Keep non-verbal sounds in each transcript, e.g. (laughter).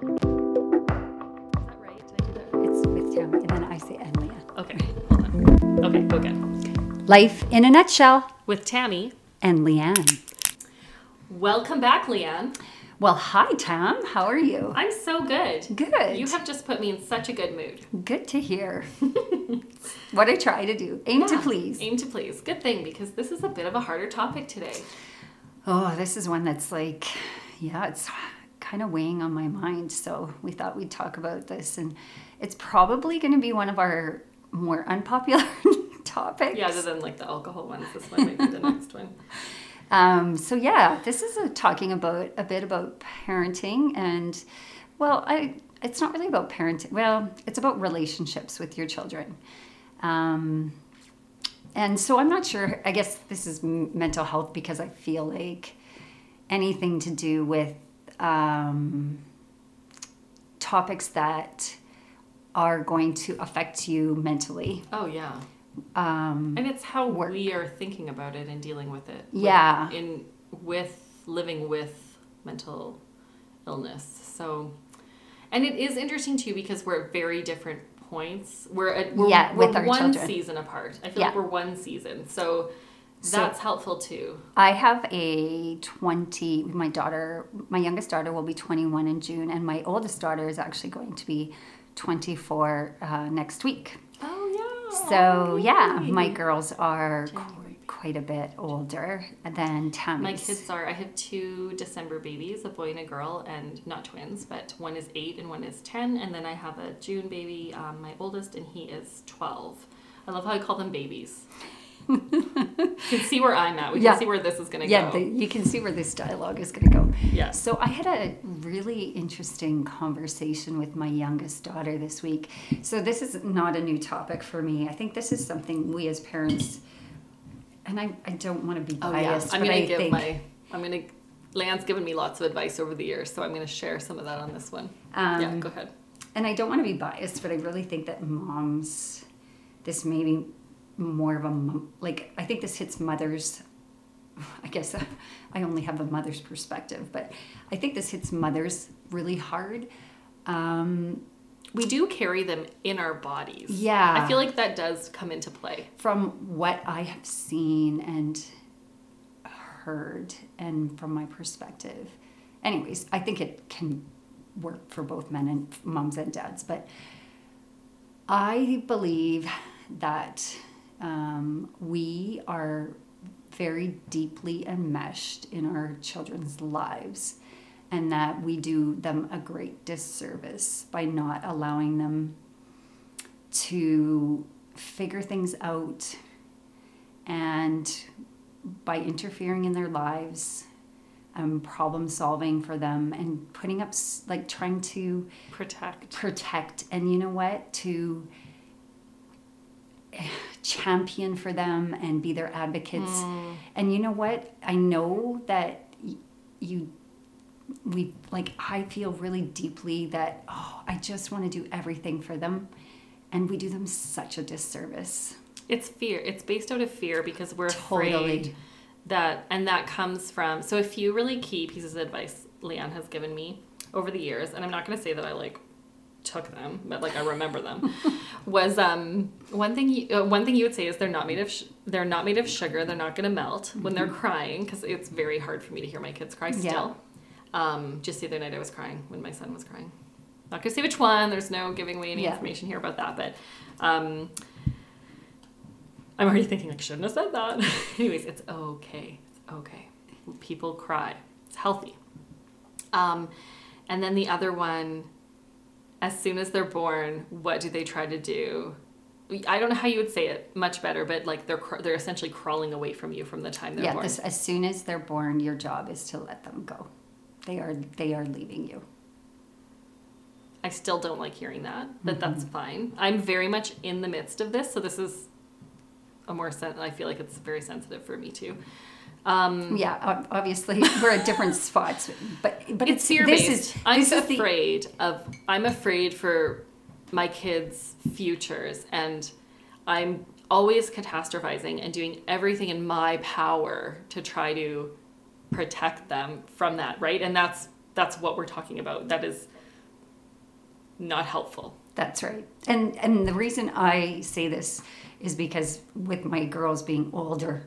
that right? Did I do that right? It's with Tam, and then I say and Leah. Okay, hold on. Okay, go again. Life in a nutshell, With Tammy. and Leanne. Welcome back, Leanne. Well, hi Tam, how are you? I'm so good. Good. You have just put me in such a good mood. Good to hear. (laughs) what I try to do, aim to please. Aim to please. Good thing because this is a bit of a harder topic today. Oh, this is one that's like, yeah, it's kind of weighing on my mind. So we thought we'd talk about this, and it's probably going to be one of our more unpopular (laughs) topics. Yeah, other than like the alcohol ones, this one might be the next one. (laughs) Um, so yeah, this is a, talking about a bit about parenting, and well, I it's not really about parenting. Well, it's about relationships with your children. Um, and so I'm not sure. I guess this is m- mental health because I feel like anything to do with um, topics that are going to affect you mentally. Oh yeah. Um, And it's how Work. we are thinking about it and dealing with it. With- Yeah. in with living with mental illness. So, and it is interesting too because we're at very different points. We're at we're, Yeah, we're with our one children. season apart. I feel like we're one season. So So- that's helpful too. I have a 20, my daughter, my youngest daughter will be 21 in June, and my oldest daughter is actually going to be 24 uh, next week. Oh yeah. So, yeah, my girls are qu- quite a bit older than Tammy's. My kids are. I have two December babies, a boy and a girl, and not twins, but one is eight and one is ten. And then I have a June baby, um, my oldest, and he is twelve. I love how I call them babies. You can see where I'm at. We Yeah. can see where this is gonna Yeah, go. the, you can see where this dialogue is going to go. yeah. So I had a really interesting conversation with my youngest daughter this week. So this is not a new topic for me. I think this is something we as parents, and I, I don't want to be biased. Oh yeah. I'm gonna give think my. I'm gonna. Leanne's given me lots of advice over the years, so I'm gonna share some of that on this one. um, yeah. Go ahead. and I don't want to be biased, but I really think that moms, this may be more of a like I think this hits mothers. (laughs) I guess (laughs) I only have a mother's perspective, but I think this hits mothers really hard. Um, We do carry them in our bodies. Yeah. I feel like that does come into play. from what I have seen and heard, and from my perspective, anyways, I think it can work for both men and moms and dads. But I believe that um, we are very deeply enmeshed in our children's lives, and that we do them a great disservice by not allowing them to figure things out and by interfering in their lives um, problem solving for them and putting up like trying to Protect. protect and you know what to champion for them and be their advocates Mm. and you know what i know that y- you we like i feel really deeply that oh i just want to do everything for them and we do them such a disservice It's fear. It's based out of fear because we're afraid that, and that comes from. So a few really key pieces of advice Leanne has given me over the years, and I'm not going to say that I like took them, but like I remember them. (laughs) was um one thing you, uh, one thing you would say is they're not made of sh- they're not made of sugar. They're not going to melt when they're crying because it's very hard for me to hear my kids cry Yeah. still. Um, just the other night I was crying when my son was crying. Not gonna say which one. There's no giving away any Yeah. information here about that, but um, I'm already thinking like shouldn't have said that. (laughs) Anyways, it's okay. It's okay. People cry. It's healthy. Um, and then the other one, as soon as they're born, what do they try to do? I don't know how you would say it much better, but like they're cr- they're essentially crawling away from you from the time they're yeah born. this, as soon as they're born your job is to let them go they are they are leaving you I still don't like hearing that, but mm-hmm. that's fine. I'm very much in the midst of this, so this is a more sen- I feel like it's very sensitive for me too. Um, yeah obviously we're at different spots but but it's it's, fear this based. is I'm this is the afraid of. I'm afraid for my kids' futures, and I'm always catastrophizing and doing everything in my power to try to protect them from that. Right, and that's that's what we're talking about. That is not helpful. That's right. And and the reason I say this is because with my girls being older,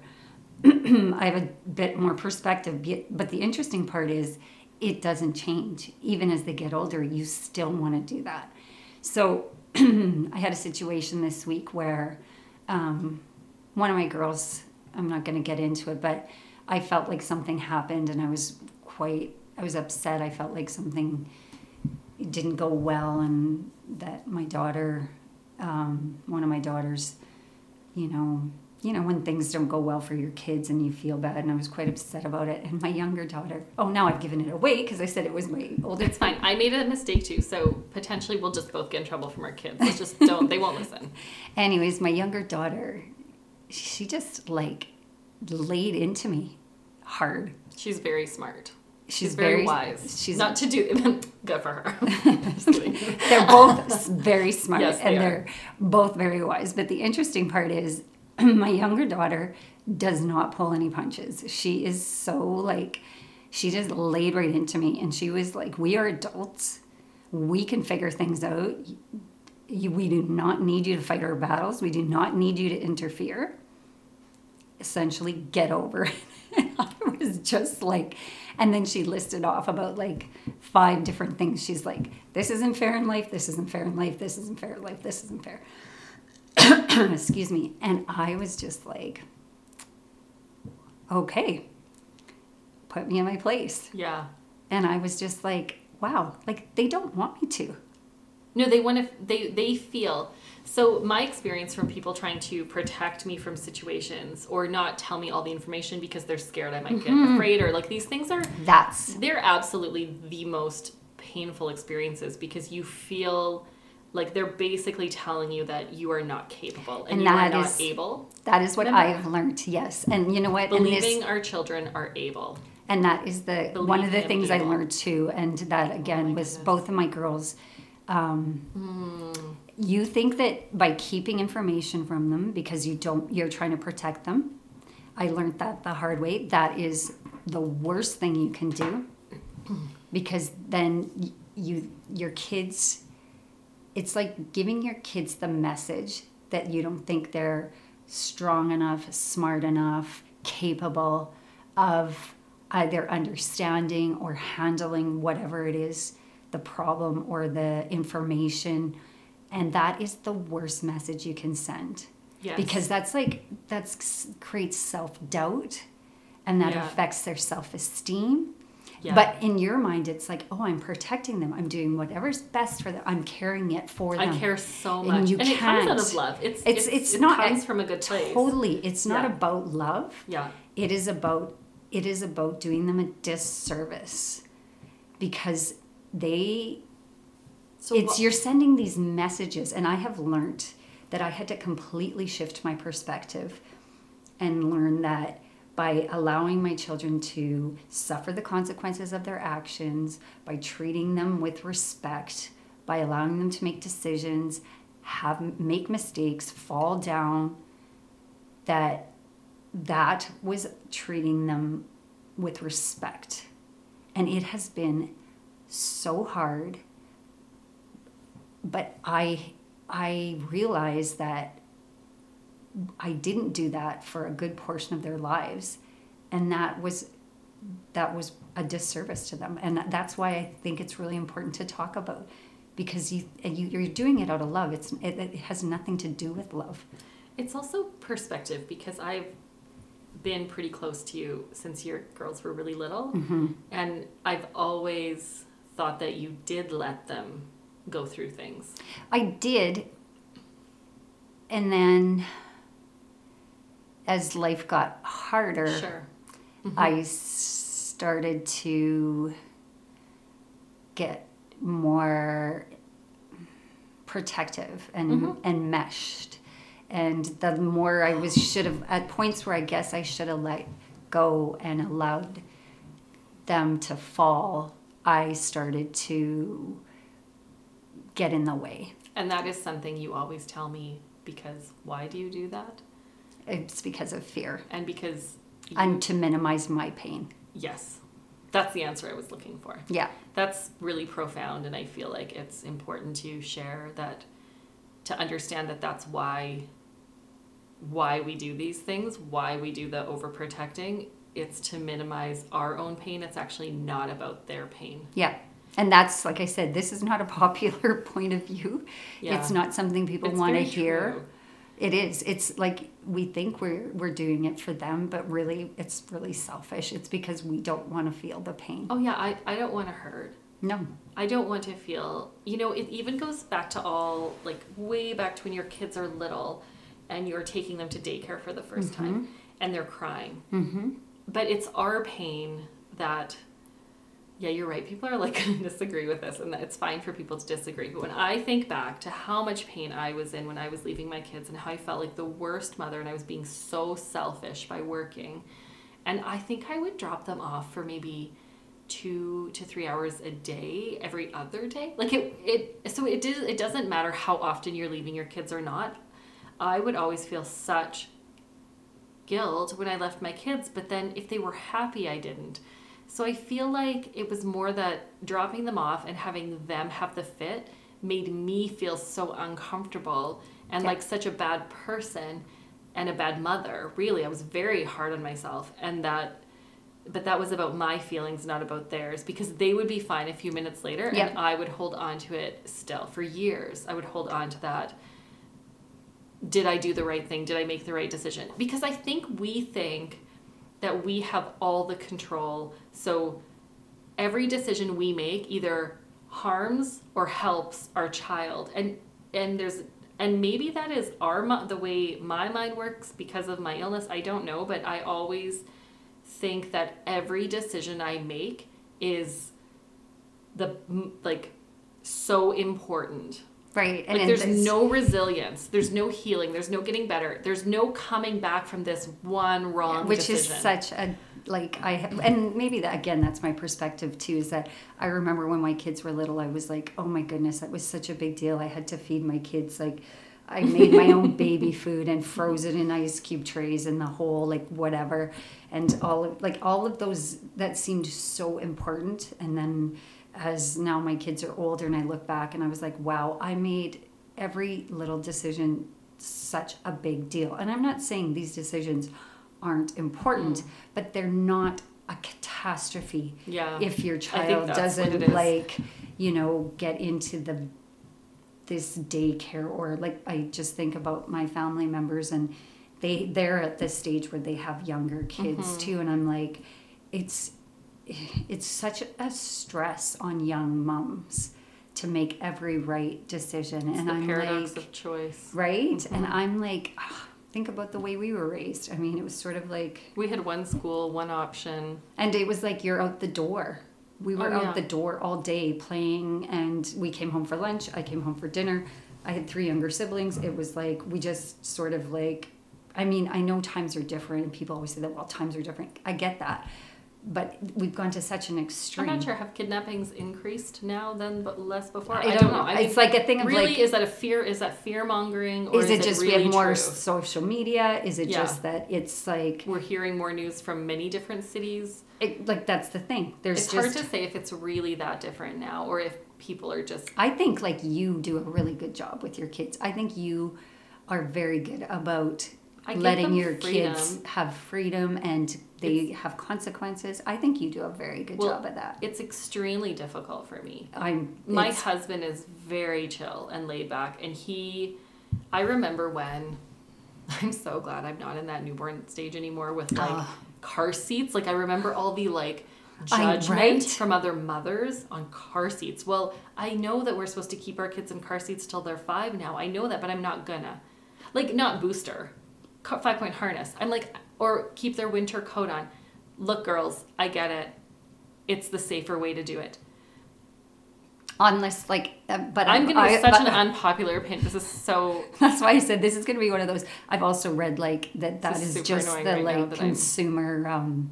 (clears throat) I have a bit more perspective. But the interesting part is it doesn't change. Even as they get older, you still want to do that. So (clears throat) I had a situation this week where um, one of my girls, I'm not going to get into it, but I felt like something happened and I was quite, I was upset. I felt like something didn't go well and that my daughter, um, one of my daughters, you know, you know, when things don't go well for your kids and you feel bad, and I was quite upset about it. And my younger daughter, oh, now I've given it away because I said it was my older. It's fine. I made a mistake too, so potentially we'll just both get in trouble from our kids. Let's just don't. they won't listen. (laughs) Anyways, my younger daughter, she just like laid into me hard. She's very smart. She's, she's very, very, wise. She's not to do (laughs) good for her. (laughs) they're both very smart yes, and they are both very wise. But the interesting part is (clears throat) my younger daughter does not pull any punches. She is so like, she just laid right into me and she was like, We are adults. We can figure things out. We do not need you to fight our battles. We do not need you to interfere. Essentially, get over it. (laughs) I was just like, and then she listed off about like five different things. She's like, This isn't fair in life. This isn't fair in life. This isn't fair in life. This isn't fair. (coughs) excuse me. And I was just like, okay, put me in my place. Yeah. And I was just like, wow, like they don't want me to. No, they want to, they, they feel. So, my experience from people trying to protect me from situations or not tell me all the information because they're scared I might mm-hmm. get afraid or like these things are, that's, they're absolutely the most painful experiences because you feel like they're basically telling you that you are not capable and, and you are not is, able. That is what I've learned. Yes, and you know what? Believing this, our children are able. And that is the Believe one of the things able. I learned too, and that oh again oh was goodness. both of my girls. Um, mm. You think that by keeping information from them because you don't, you're trying to protect them. I learned that the hard way. That is the worst thing you can do (clears throat) because then you your kids it's like giving your kids the message that you don't think they're strong enough, smart enough, capable of either understanding or handling whatever it is the problem or the information. And that is the worst message you can send. Yes. Because that's like, that's creates self doubt and that yeah. affects their self esteem yeah. But in your mind, it's like, oh, I'm protecting them. I'm doing whatever's best for them. I'm carrying it for them. I care so much, and, you and it comes out of love. It's it's it's, it's it not comes from a good place. Totally, it's not yeah. about love. Yeah, it is about it is about doing them a disservice because they. So it's what? you're sending these messages, and I have learned that I had to completely shift my perspective and learn that by allowing my children to suffer the consequences of their actions, by treating them with respect, by allowing them to make decisions, have make mistakes, fall down, that that was treating them with respect. And it has been so hard. But I I realized that I didn't do that for a good portion of their lives, and that was that was a disservice to them. And that's why I think it's really important to talk about because you, you are doing it out of love. It's it, it has nothing to do with love. It's also perspective because I've been pretty close to you since your girls were really little, mm-hmm. and I've always thought that you did let them go through things. I did, and then as life got harder, sure. mm-hmm. I started to get more protective and mm-hmm. and meshed. And the more I was should have at points where I guess I should have let go and allowed them to fall, I started to get in the way. And that is something you always tell me because why do you do that? It's because of fear. And because. You, and to minimize my pain. Yes. That's the answer I was looking for. Yeah. That's really profound, and I feel like it's important to share that, to understand that that's why why we do these things, why we do the overprotecting. It's to minimize our own pain. It's actually not about their pain. Yeah. And that's like I said, this is not a (laughs) popular point of view. Yeah. It's not something people want to hear. true. It is. It's like we think we're we're doing it for them, but really it's really selfish. It's because we don't want to feel the pain. Oh yeah, I, I don't want to hurt. No. I don't want to feel, you know, it even goes back to all, like, way back to when your kids are little and you're taking them to daycare for the 1st time and they're crying. Mm-hmm. But it's our pain that, yeah, you're right. People are like (laughs) going to disagree with this and it's fine for people to disagree. But when I think back to how much pain I was in when I was leaving my kids and how I felt like the worst mother and I was being so selfish by working, and I think I would drop them off for maybe two to three hours a day every other day like it it so it did it doesn't matter how often you're leaving your kids or not i would always feel such guilt when i left my kids but then if they were happy i didn't so i feel like it was more that dropping them off and having them have the fit made me feel so uncomfortable and Yeah. like such a bad person and a bad mother really i was very hard on myself and that but that was about my feelings, not about theirs, because they would be fine a few minutes later, Yeah. and I would hold on to it still for years. I would hold on to that. Did I do the right thing? Did I make the right decision? Because I think we think that we have all the control. So every decision we make either harms or helps our child, and and there's and maybe that is our the way my mind works because of my illness. I don't know, but I always think that every decision I make is the like so important. Right. And Like there's this- no resilience, there's no healing, there's no getting better, there's no coming back from this one wrong which decision. is such a like I and maybe that again that's my perspective too is that I remember when my kids were little I was like oh my goodness that was such a big deal. I had to feed my kids like I made my own (laughs) baby food and froze it in ice cube trays in the whole like whatever. And all like all of those that seemed so important and then as now my kids are older and I look back and I was like wow I made every little decision such a big deal and I'm not saying these decisions aren't important Mm. but they're not a catastrophe yeah. if your child that's what it doesn't like you know get into the this daycare or like i just think about my family members and they they're at this stage where they have younger kids Mm-hmm. too and i'm like it's it's such a stress on young moms to make every right decision It's and the i'm paradox like of choice. right and Mhm. i'm like ah, think about the way we were raised i mean it was sort of like We had one school, one option. and it was like you're out the door. We were Oh, out the door all day playing, and we came home for lunch. I came home for dinner. I had three younger siblings. It was like we just sort of like, I mean, I know times are different, and people always say that, well, times are different. I get that. But we've gone to such an extreme. I'm not sure. Have kidnappings increased now than but less before? I don't know. I it's like a thing of really, like, is that a fear? Is that fear mongering? Or is it just really we have more true? social media? Is it Yeah. just that it's like, We're hearing more news from many different cities. it, like that's the thing. There's it's just. hard to say if it's really that different now, or if people are just I think like you do a really good job with your kids. I think you are very good about I letting your kids have freedom and they have consequences. I think you do a very good Well, job at that. It's extremely difficult for me. I'm My husband is very chill and laid back, and he, I remember when, (laughs) I'm so glad I'm not in that newborn stage anymore with like Ah. car seats. Like I remember all the like I- judgment right? from other mothers on car seats. Well, I know that we're supposed to keep our kids in car seats till they're five now. I know that, but I'm not gonna. Like not booster, five point harness. I'm like, or keep their winter coat on. Look, girls, I get it. It's the safer way to do it. unless like uh, but I'm gonna I- give such but- an unpopular opinion. This is so (laughs) That's why I said this is going to be one of those. I've also read like that That is just the right like consumer um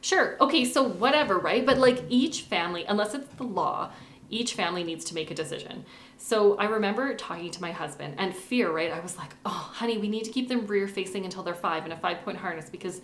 sure. Okay, so whatever, right? But like each family, unless it's the law, each family needs to make a decision. So I remember talking to my husband and fear, right? I was like, oh, honey, we need to keep them rear facing until they're five in a five point harness because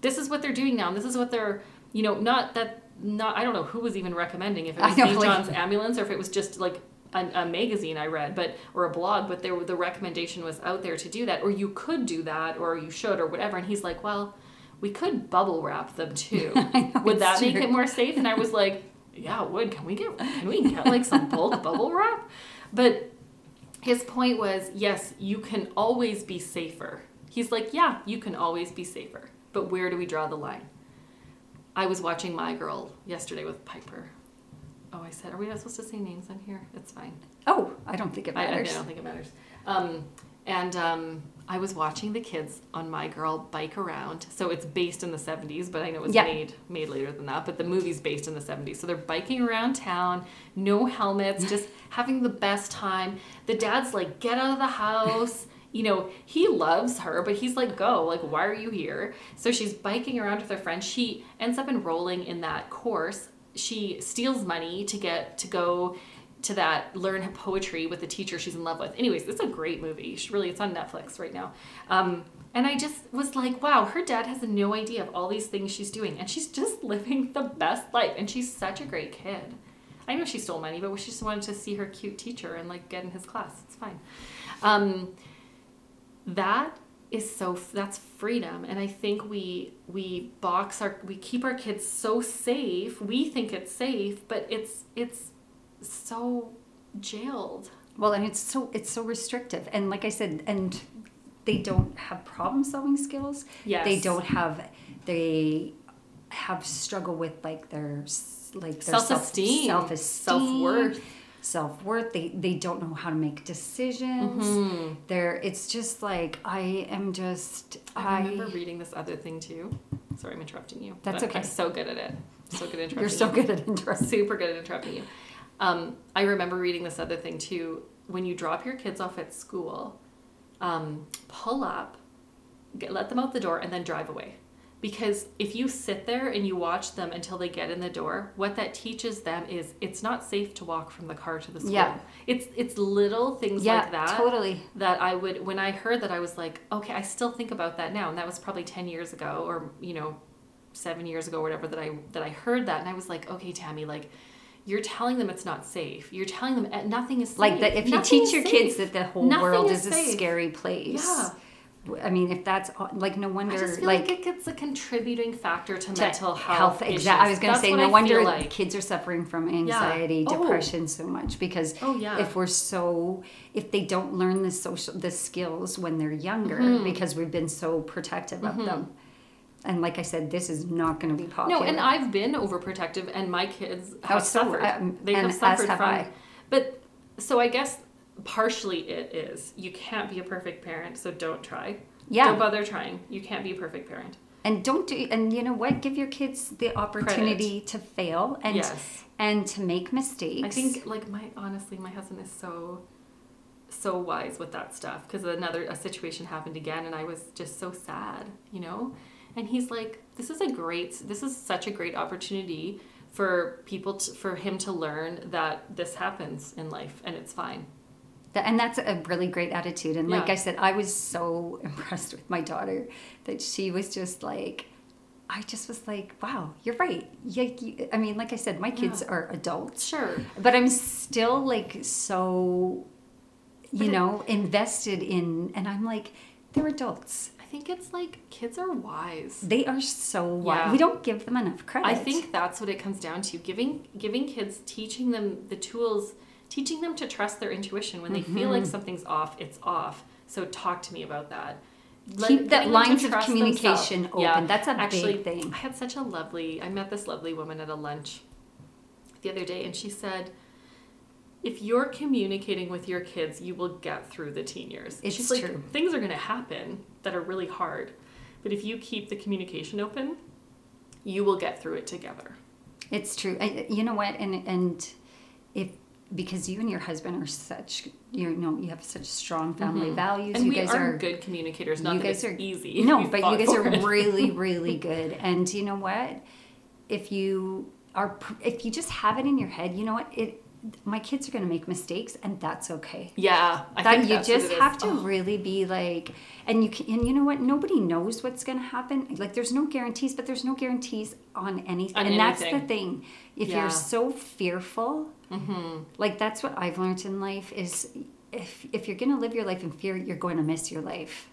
this is what they're doing now. And this is what they're, you know, not that not I don't know who was even recommending if it was know, St. like- John's Ambulance or if it was just like a, a magazine I read, but or a blog, but there the recommendation was out there to do that, or you could do that, or you should, or whatever. And he's like, well, we could bubble wrap them too. (laughs) know, would that make true. it more safe? And I was like, yeah, it would. Can we get can we get like some bulk bubble wrap? But his point was, yes, you can always be safer. He's like, yeah, you can always be safer. But where do we draw the line? I was watching My Girl yesterday with Piper. Oh, I said, are we not supposed to say names on here? It's fine. Oh, I don't think it I, I don't think it matters. Um, and um, I was watching the kids on My Girl bike around. So it's based in the 70s, but I know it's Yeah. made made later than that. But the movie's based in the 70s. So they're biking around town, no helmets, just having the best time. The dad's like, get out of the house. (laughs) You know, he loves her, but he's like, go. Like, why are you here? So she's biking around with her friend. She ends up enrolling in that course. She steals money to get to go to that learn poetry with the teacher she's in love with. Anyways, it's a great movie. Should really, it's on Netflix right now. Um, and I just was like, wow, her dad has no idea of all these things she's doing, and she's just (laughs) living the best life. And she's such a great kid. I know she stole money, but she just wanted to see her cute teacher and like get in his class. It's fine. Um, that is so that's freedom and i think we we box our we keep our kids so safe we think it's safe but it's it's so jailed Well, and it's so it's so restrictive, and like I said, and they don't have problem solving skills. yes They don't have. They have struggle with like their like their self-esteem self esteem, self-worth self worth. They they don't know how to make decisions. Mhm. They're it's just like I am just I I. remember reading this other thing too. Sorry, I'm interrupting you. That's okay. I'm so good at it. So good at interrupting (laughs) You're so you. good at interrupting. super good at interrupting you. Um, I remember reading this other thing too. When you drop your kids off at school, um, pull up, get, let them out the door, and then drive away. Because if you sit there and you watch them until they get in the door, what that teaches them is it's not safe to walk from the car to the school. Yeah. It's it's little things Yeah, like that totally. that I would when I heard that I was like, okay, I still think about that now, and that was probably ten years ago, or you know, seven years ago, or whatever that I that I heard that, and I was like, okay, Tammy, like, you're telling them it's not safe. You're telling them eh, nothing is safe. Like that, if you teach your safe. kids that the whole Nothing world is is, a scary place. Yeah. I mean, if that's like no wonder, I just feel like, it gets a contributing factor to, to mental health. Exactly. I was going to say, no I wonder like. kids are suffering from anxiety, Oh. depression so much because Oh yeah. if we're so if they don't learn the social the skills when they're younger Mhm. because we've been so protective Mhm. of them. And like I said, this is not going to be popular. No, and I've been overprotective, and my kids Oh, have so, suffered. um, they have suffered have from. I. But so I guess partially it is you can't be a perfect parent, so don't try. yeah, Don't bother trying. You can't be a perfect parent. and don't do and you know what? Give your kids the opportunity to fail and yes. and to make mistakes. I think like my honestly, my husband is so so wise with that stuff because another a situation happened again and I was just so sad, you know? And he's like, this is a great this is such a great opportunity for people to, for him to learn that this happens in life and it's fine. That, and that's a really great attitude. And like Yeah. I said, I was so (laughs) impressed with my daughter that she was just like, I just was like, wow, you're right. Yeah, you, I mean, like I said, my kids Yeah. are adults, Sure. but I'm still like so, But you it- know, invested in, and I'm like, they're adults. I think it's like kids are wise. They are so wise. Yeah. We don't give them enough credit. I think that's what it comes down to giving giving kids teaching them the tools teaching them to trust their intuition when they feel like Mhm. something's off it's off so talk to me about that Let- keep that getting them to lines of communication themselves. open. Yeah. That's a Actually, big thing. I had such a lovely, I met this lovely woman at a lunch the other day, and she said, if you're communicating with your kids, you will get through the teen years. It's She's like, true. things are going to happen that are really hard, but if you keep the communication open, you will get through it together. It's true. I, you know what? And and if because you and your husband are such you know you have such strong family Mhm. values. And you we guys are, are good communicators, not you that guys it's are- easy. (laughs) no, but you guys are it. really (laughs) really good. And you know what? If you are if you just have it in your head, you know what it my kids are going to make mistakes and that's okay. Yeah, I that you just have to Oh, really be like and you can and you know what? Nobody knows what's going to happen. Like there's no guarantees but there's no guarantees on anything On and that's the thing. If Yeah. you're so fearful Mm-hmm. like that's what i've learned in life is if if you're going to live your life in fear you're going to miss your life.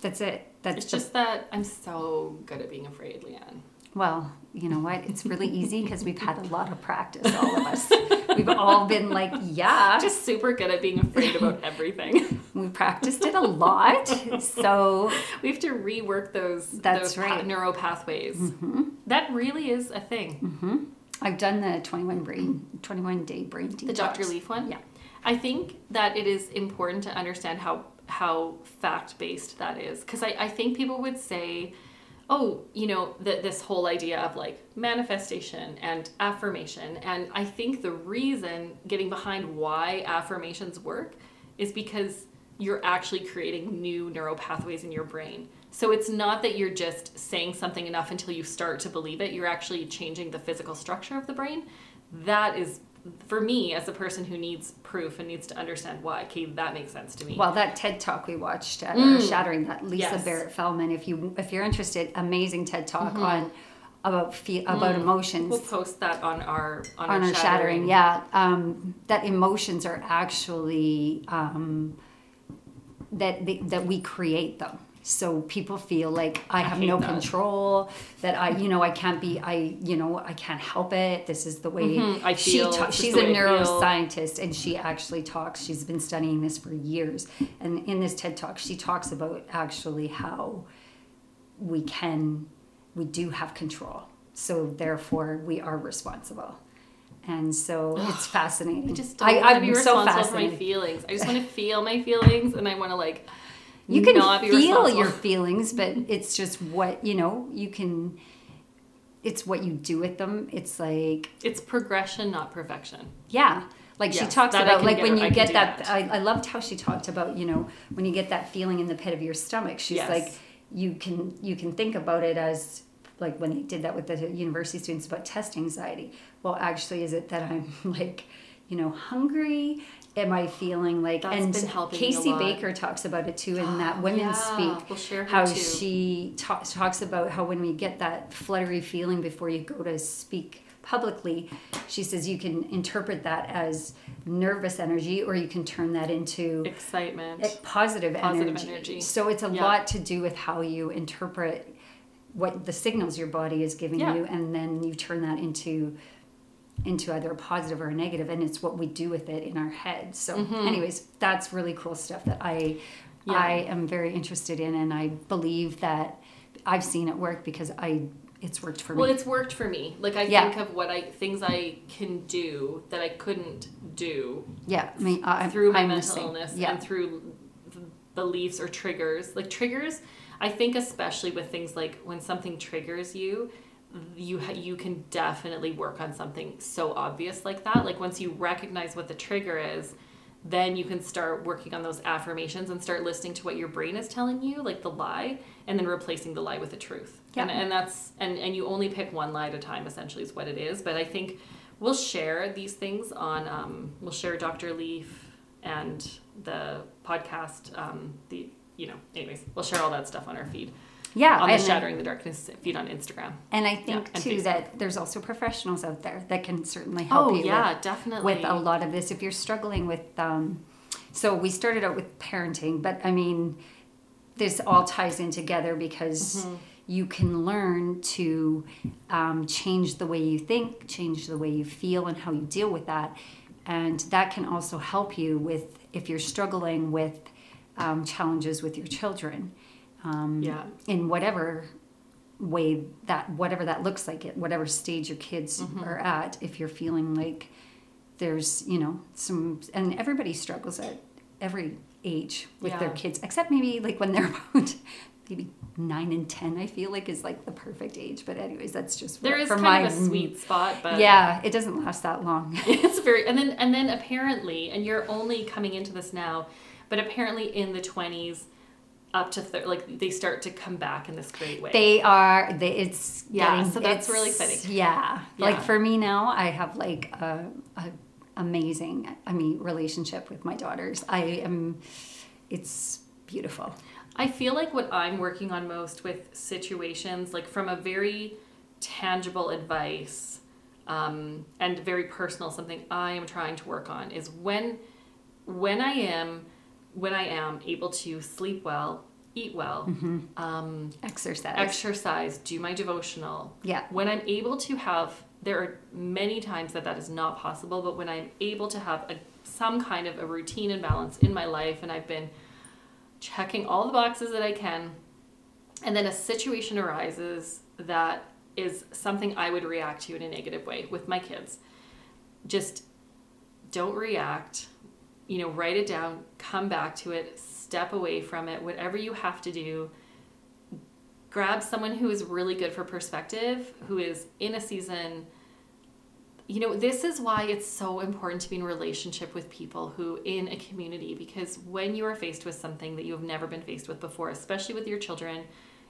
That's it. That's It's the- just that I'm so good at being afraid, Leanne. Well you know what it's really easy because we've had a lot of practice all of us (laughs) we've all been like yeah Just super good at being afraid about (laughs) everything. we practiced it a lot so we have to rework those That's those pa- right. neural pathways. mhm. That really is a thing. hmm I've done the 21 brain, 21 day brain detox. The Dr. Leaf one. Yeah. I think that it is important to understand how how fact based that is because I, I think people would say oh you know that this whole idea of like manifestation and affirmation. And i think the reason getting behind why affirmations work is because you're actually creating new neural pathways in your brain. So it's not that you're just saying something enough until you start to believe it. You're actually changing the physical structure of the brain. That is for me as a person who needs proof and needs to understand why okay that makes sense to me Well, that TED talk we watched at Mm. Shattering, that Lisa Yes. Barrett Feldman, if you if you're interested, amazing TED talk Mhm. on about fe- about Mm. emotions. we'll post that on our on, on our, our shattering, yeah, um, that emotions are actually um, that they, that we create them. So people feel like I I have hate no that. control. That I, you know, I can't be. I, you know, I can't help it. This is the way Mhm, I she. feel, ta- she's a I neuroscientist, and she actually talks. She's been studying this for years, and in this TED talk, she talks about actually how we can, we do have control. So therefore, we are responsible. And so it's fascinating. I just don't want to be so responsible for my feelings. I just want to feel my feelings, and I want to like You can feel your feelings, but it's just what you know. You can. It's what you do with them. It's like It's progression, not perfection. yeah, like she talks about like when I you can get that. that. I, I loved how she talked about you know when you get that feeling in the pit of your stomach. She's Yes. like you can you can think about it as like when they did that with the university students about test anxiety. Well, actually, is it that I'm (laughs) like you know hungry? Am I feeling like That's and been helping me a Casey. Baker talks about it too in oh, that Women Yeah, Speak We'll how too. she ta- talks about how when we get that fluttery feeling before you go to speak publicly, she says you can interpret that as nervous energy or you can turn that into excitement. positive, Positive energy. energy. So it's a Yeah. lot to do with how you interpret what the signals your body is giving Yeah. you and then you turn that into into either a positive or a negative and it's what we do with it in our head so Mhm. anyways that's really cool stuff that i Yeah. i am very interested in and i believe that i've seen it work because i it's worked for me well, it's worked for me. Like I Yeah. think of what I things I can do that I couldn't do yeah i mean I, through my I'm mental illness yeah and through beliefs or triggers. Like triggers, I think especially with things like when something triggers you, you ha- you can definitely work on something so obvious like that. Like once you recognize what the trigger is, then you can start working on those affirmations and start listening to what your brain is telling you, like the lie, and then replacing the lie with the truth. And, Yeah. and that's and and you only pick one lie at a time. Essentially, is what it is. But I think we'll share these things on. Um, we'll share Dr. Leaf and the podcast. Um, the you know, anyways, we'll share all that stuff on our feed yeah on the Shattering the Darkness feed on Instagram. and i think and too that there's also professionals out there that can certainly help Oh you with yeah, definitely. with a lot of this if you're struggling with um, so we started out with parenting but i mean this all ties in together because Mhm. you can learn to um, change the way you think change the way you feel and how you deal with that and that can also help you with if you're struggling with um, challenges with your children um, Yeah. in whatever way that whatever that looks like at whatever stage your kids Mhm. are at if you're feeling like there's you know some and everybody struggles at every age with their kids except maybe like when they're (laughs) about maybe nine and ten i feel like is like the perfect age but anyways that's just There what- is for kind my of a sweet spot, but yeah it doesn't last that long (laughs) it's very and then and then apparently and you're only coming into this now but apparently in the 20s up to thir- like they start to come back in this great way. They are. They, it's Yeah, getting- so that's really exciting. Yeah. Yeah. like for me now, I have like a, a amazing, I mean, relationship with my daughters. I am. It's beautiful. I feel like what I'm working on most with situations, like from a very tangible advice um, and very personal, something I am trying to work on is when, when I am, when I am able to sleep well, eat well, um, Exercise. exercise, do my devotional. Yeah. When I'm able to have, there are many times that that is not possible, but when I'm able to have a, some kind of a routine and balance in my life, and I've been checking all the boxes that I can, and then a situation arises that is something I would react to in a negative way with my kids. Just don't react, you know, write it down, come back to it, step away from it, whatever you have to do. Grab someone who is really good for perspective, who is in a season. You know, this is why it's so important to be in relationship with people who in a community because when you are faced with something that you have never been faced with before, especially with your children,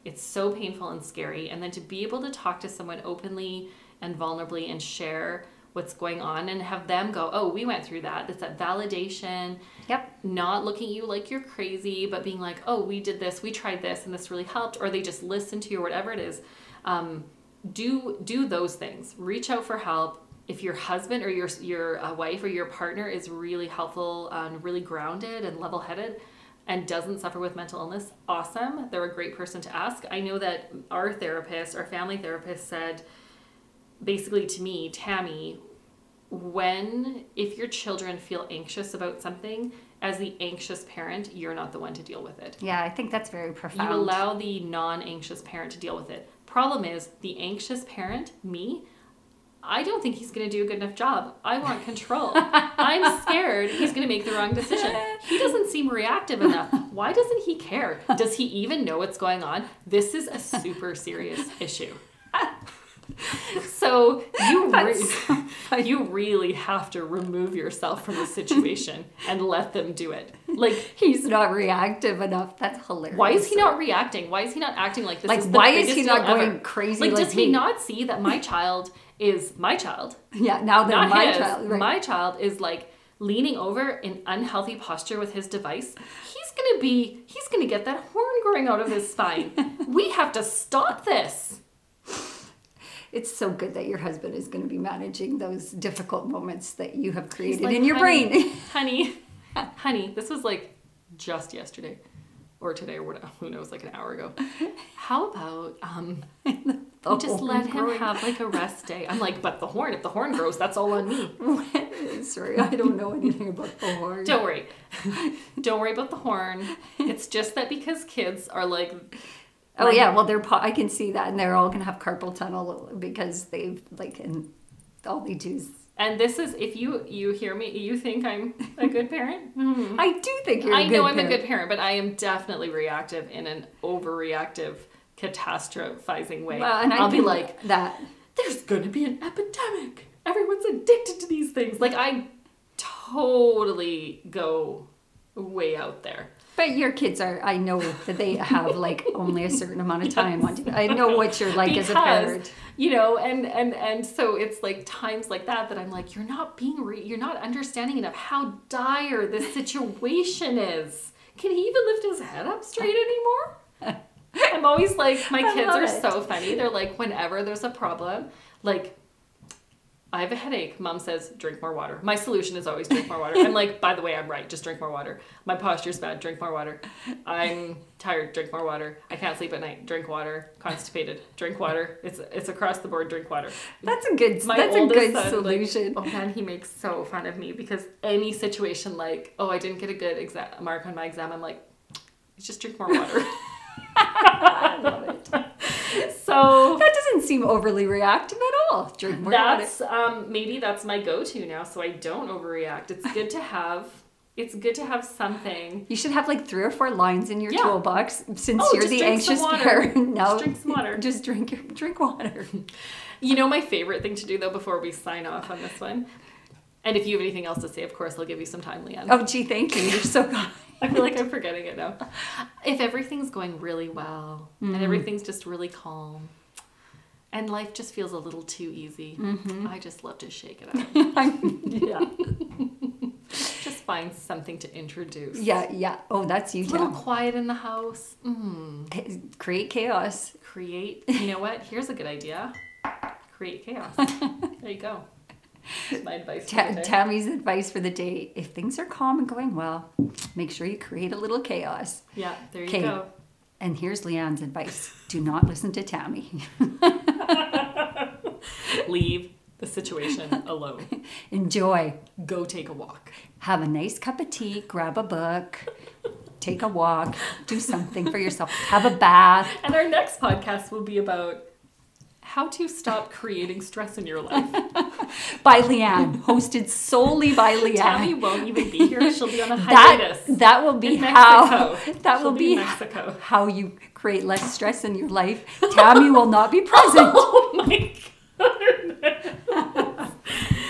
it's so painful and scary. And then to be able to talk to someone openly and vulnerably and share what's going on and have them go, Oh, we went through that. It's that validation, Yep. not looking at you like you're crazy, but being like, Oh, we did this, we tried this, and this really helped, or they just listen to you or whatever it is. Um, do do those things. Reach out for help. If your husband or your your uh, wife or your partner is really helpful and really grounded and level headed, and doesn't suffer with mental illness, awesome. They're a great person to ask. I know that our therapist, our family therapist, said basically to me, Tammy, when if your children feel anxious about something, as the anxious parent, you're not the one to deal with it. Yeah, I think that's very profound. You allow the non-anxious parent to deal with it. Problem is, the anxious parent, me, I don't think he's going to do a good enough job. I want control. (laughs) I'm scared he's going to make the wrong decision. He doesn't seem reactive enough. Why doesn't he care? Does he even know what's going on? This is a super serious issue. (laughs) (laughs) So you (laughs) re- (laughs) you really have to remove yourself from the situation and let them do it. Like He's not reactive enough. That's hilarious. why is he not reacting? Why is he not acting like this? Like, is why is he not going ever? crazy Like, like does he not see that my child is my child, Yeah, now not my his? child. Right. My child is like leaning over in unhealthy posture with his device. He's gonna be. He's gonna get that horn growing out of his spine. we have to stop this. It's so good that your husband is going to be managing those difficult moments that you have created like, in your "Honey, brain. (laughs) honey, honey. This was like just yesterday, or today, or whatever. Who knows? Like an hour ago. How about um? (laughs) We just let him growing. have like a rest day. I'm like, but the horn, if the horn grows, that's all on me. (laughs) Sorry, I don't know anything about the horn. Don't worry. Don't worry about the horn. It's just that because kids are like, Oh like- yeah, well they're I can see that, and they're all gonna have carpal tunnel because they've like and all they do is. and this is if you you hear me, you think I'm a good parent. Mhm. (laughs) I do think you're. I know I'm a good parent, but I am definitely reactive in an overreactive, catastrophizing way. Well, and I I'll be like, that. there's gonna be an epidemic. Everyone's addicted to these things. Like I totally go way out there. But your kids are. I know that they have like only a certain amount of time on. I know what you're like as a parent. you know and and and so it's like times like that that i'm like you're not being re- you're not understanding enough how dire this situation is can he even lift his head up straight anymore i'm always like my (laughs) kids are it. so funny they're like whenever there's a problem like I have a headache. Mom says, drink more water. My solution is always drink more water. I'm like, by the way, I'm right. Just drink more water. My posture's bad. Drink more water. I'm tired. Drink more water. I can't sleep at night. Drink water. Constipated. Drink water. It's it's across the board. Drink water. That's a good. My that's a good son, like, solution. oh man, he makes so fun of me because any situation like, oh, I didn't get a good exam mark on my exam. I'm like, just drink more water. (laughs) (laughs) I love it. so That doesn't seem overly reactive all. Drink more water. that's um maybe that's my go-to now so i don't overreact it's good to have it's good to have something You should have like three or four lines in your Yeah. toolbox since Oh, you're the anxious parent. (laughs) No, Just drink some water. (laughs) Just drink drink water. (laughs) you know my favorite thing to do though before we sign off on this one And if you have anything else to say, of course, I'll give you some time, Leanne. Oh, gee, thank you. You're so kind. I feel like I'm forgetting it now. If everything's going really well and everything's just really calm and life just feels a little too easy, I just love to shake it up. (laughs) yeah. (laughs) just find something to introduce. Yeah, yeah. Oh, that's you, A little quiet in the house. Mm. Create chaos. Create. You know what? Here's a good idea. Create chaos. (laughs) There you go. My advice. for Ta- the day. Tammy's advice for the day if things are calm and going well, make sure you create a little chaos. yeah, there you Okay. go. And here's Leanne's advice do not listen to Tammy. (laughs) Leave the situation alone. (laughs) Enjoy. Go take a walk. Have a nice cup of tea, grab a book, take a walk, do something for yourself, have a bath. And our next podcast will be about how to stop creating stress in your life. (laughs) By Leanne, hosted solely by Leanne. Tammy won't even be here. She'll be on a hiatus. that that will be how Mexico. that She'll will be be Mexico. how you create less stress in your life. Tammy will not be present. (laughs) Oh my goodness.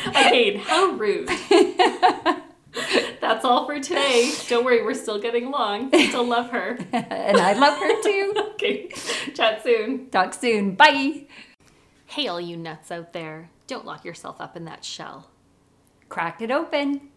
Again, how rude. That's all for today. Don't worry, we're still getting along. Still love her. (laughs) and I love her too. (laughs) Okay, chat soon. Talk soon. Bye. Hey, all you nuts out there. Don't lock yourself up in that shell. Crack it open.